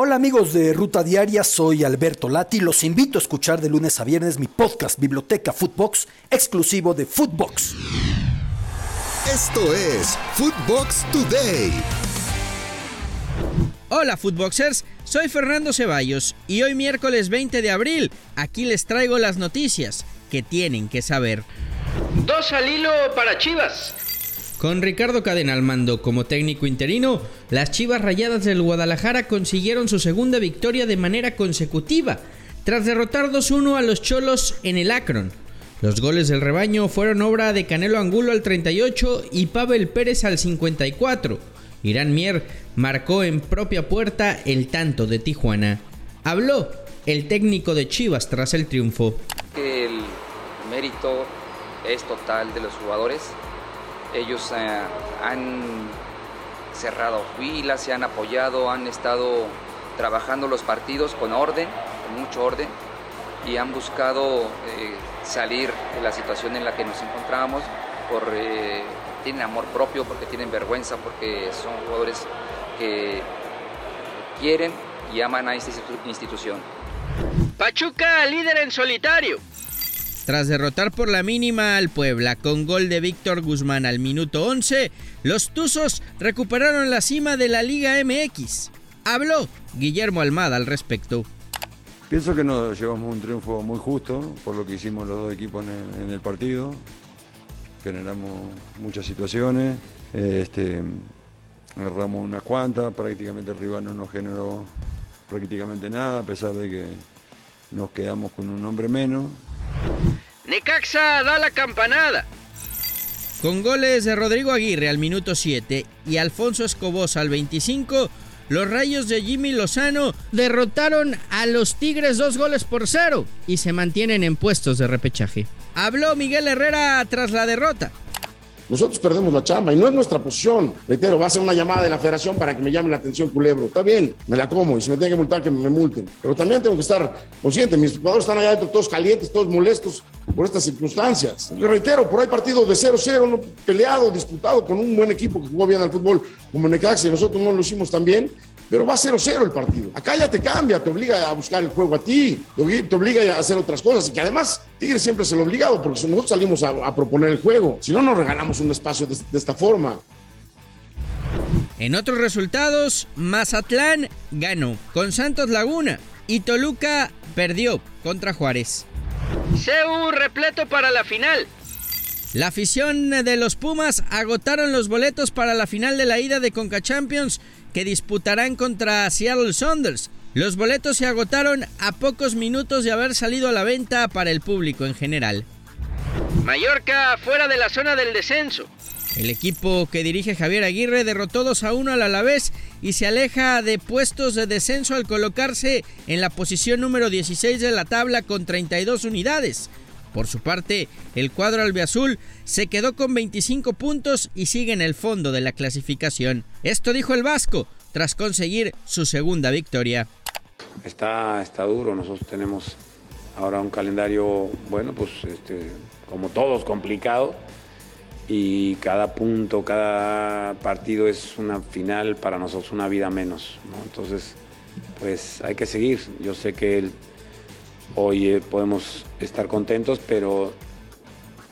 Hola amigos de Ruta Diaria, soy Alberto Lati. Los invito a escuchar de lunes a viernes mi podcast Biblioteca Footbox, exclusivo de Footbox. Esto es Footbox Today. Hola Footboxers, soy Fernando Ceballos y hoy miércoles 20 de abril aquí les traigo las noticias que tienen que saber. Dos al hilo para Chivas. Con Ricardo Cadena al mando como técnico interino, las Chivas Rayadas del Guadalajara consiguieron su segunda victoria de manera consecutiva, tras derrotar 2-1 a los Cholos en el Akron. Los goles del rebaño fueron obra de Canelo Angulo al 38 y Pavel Pérez al 54. Irán Mier marcó en propia puerta el tanto de Tijuana. Habló el técnico de Chivas tras el triunfo. El mérito es total de los jugadores ellos eh, han cerrado filas, se han apoyado, han estado trabajando los partidos con orden, con mucho orden, y han buscado eh, salir de la situación en la que nos encontrábamos. Por, eh, tienen amor propio, porque tienen vergüenza, porque son jugadores que quieren y aman a esta institución. Pachuca, líder en solitario. Tras derrotar por la mínima al Puebla con gol de Víctor Guzmán al minuto 11, los Tuzos recuperaron la cima de la Liga MX. Habló Guillermo Almada al respecto. Pienso que nos llevamos un triunfo muy justo por lo que hicimos los dos equipos en el, partido. Generamos muchas situaciones, este, agarramos unas cuantas, prácticamente el rival no nos generó prácticamente nada, a pesar de que nos quedamos con un hombre menos. Necaxa da la campanada. Con goles de Rodrigo Aguirre al minuto 7 y Alfonso Escobosa al 25, los rayos de Jimmy Lozano derrotaron a los Tigres dos goles por cero y se mantienen en puestos de repechaje. Habló Miguel Herrera tras la derrota. Nosotros perdemos la chamba y no es nuestra posición. Reitero, va a ser una llamada de la federación para que me llame la atención Culebro. Está bien, me la como y si me tienen que multar, que me multen. Pero también tengo que estar consciente. Mis jugadores están allá adentro todos calientes, todos molestos por estas circunstancias. Yo reitero, por ahí partido de 0-0, peleado, disputado con un buen equipo que jugó bien al fútbol como Necaxa y nosotros no lo hicimos tan bien pero va 0-0 el partido. Acá ya te cambia, te obliga a buscar el juego a ti, te obliga a hacer otras cosas y que además Tigre siempre es el obligado porque nosotros salimos a, proponer el juego, si no nos regalamos un espacio de, de esta forma. En otros resultados, Mazatlán ganó con Santos Laguna y Toluca perdió contra Juárez. CEU repleto para la final. La afición de los Pumas agotaron los boletos para la final de la ida de Conca Champions que disputarán contra Seattle Saunders. Los boletos se agotaron a pocos minutos de haber salido a la venta para el público en general. Mallorca fuera de la zona del descenso. El equipo que dirige Javier Aguirre derrotó 2 a 1 al Alavés y se aleja de puestos de descenso al colocarse en la posición número 16 de la tabla con 32 unidades. Por su parte, el cuadro albiazul se quedó con 25 puntos y sigue en el fondo de la clasificación. Esto dijo el Vasco tras conseguir su segunda victoria. Está, está duro, nosotros tenemos ahora un calendario, bueno, pues este, como todos, complicado. Y cada punto, cada partido es una final para nosotros, una vida menos. Entonces, pues hay que seguir. Yo sé que el hoy eh, podemos estar contentos, pero,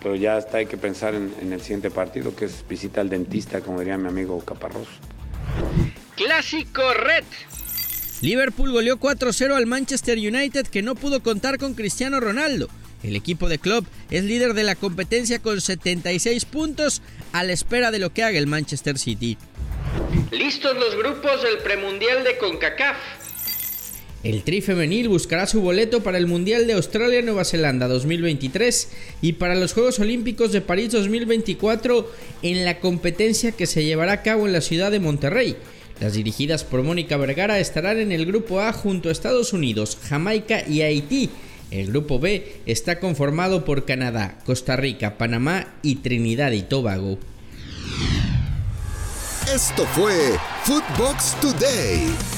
pero ya hasta hay que pensar en, en, el siguiente partido, que es visita al dentista, como diría mi amigo Caparrós. Clásico Red. Liverpool goleó 4-0 al Manchester United que no pudo contar con Cristiano Ronaldo. El equipo de club es líder de la competencia con 76 puntos a la espera de lo que haga el Manchester City. Listos los grupos del premundial de CONCACAF. El Tri femenil buscará su boleto para el Mundial de Australia-Nueva Zelanda 2023 y para los Juegos Olímpicos de París 2024 en la competencia que se llevará a cabo en la ciudad de Monterrey. Las dirigidas por Mónica Vergara estarán en el grupo A junto a Estados Unidos, Jamaica y Haití. El grupo B está conformado por Canadá, Costa Rica, Panamá y Trinidad y Tobago. Esto fue Footbox Today.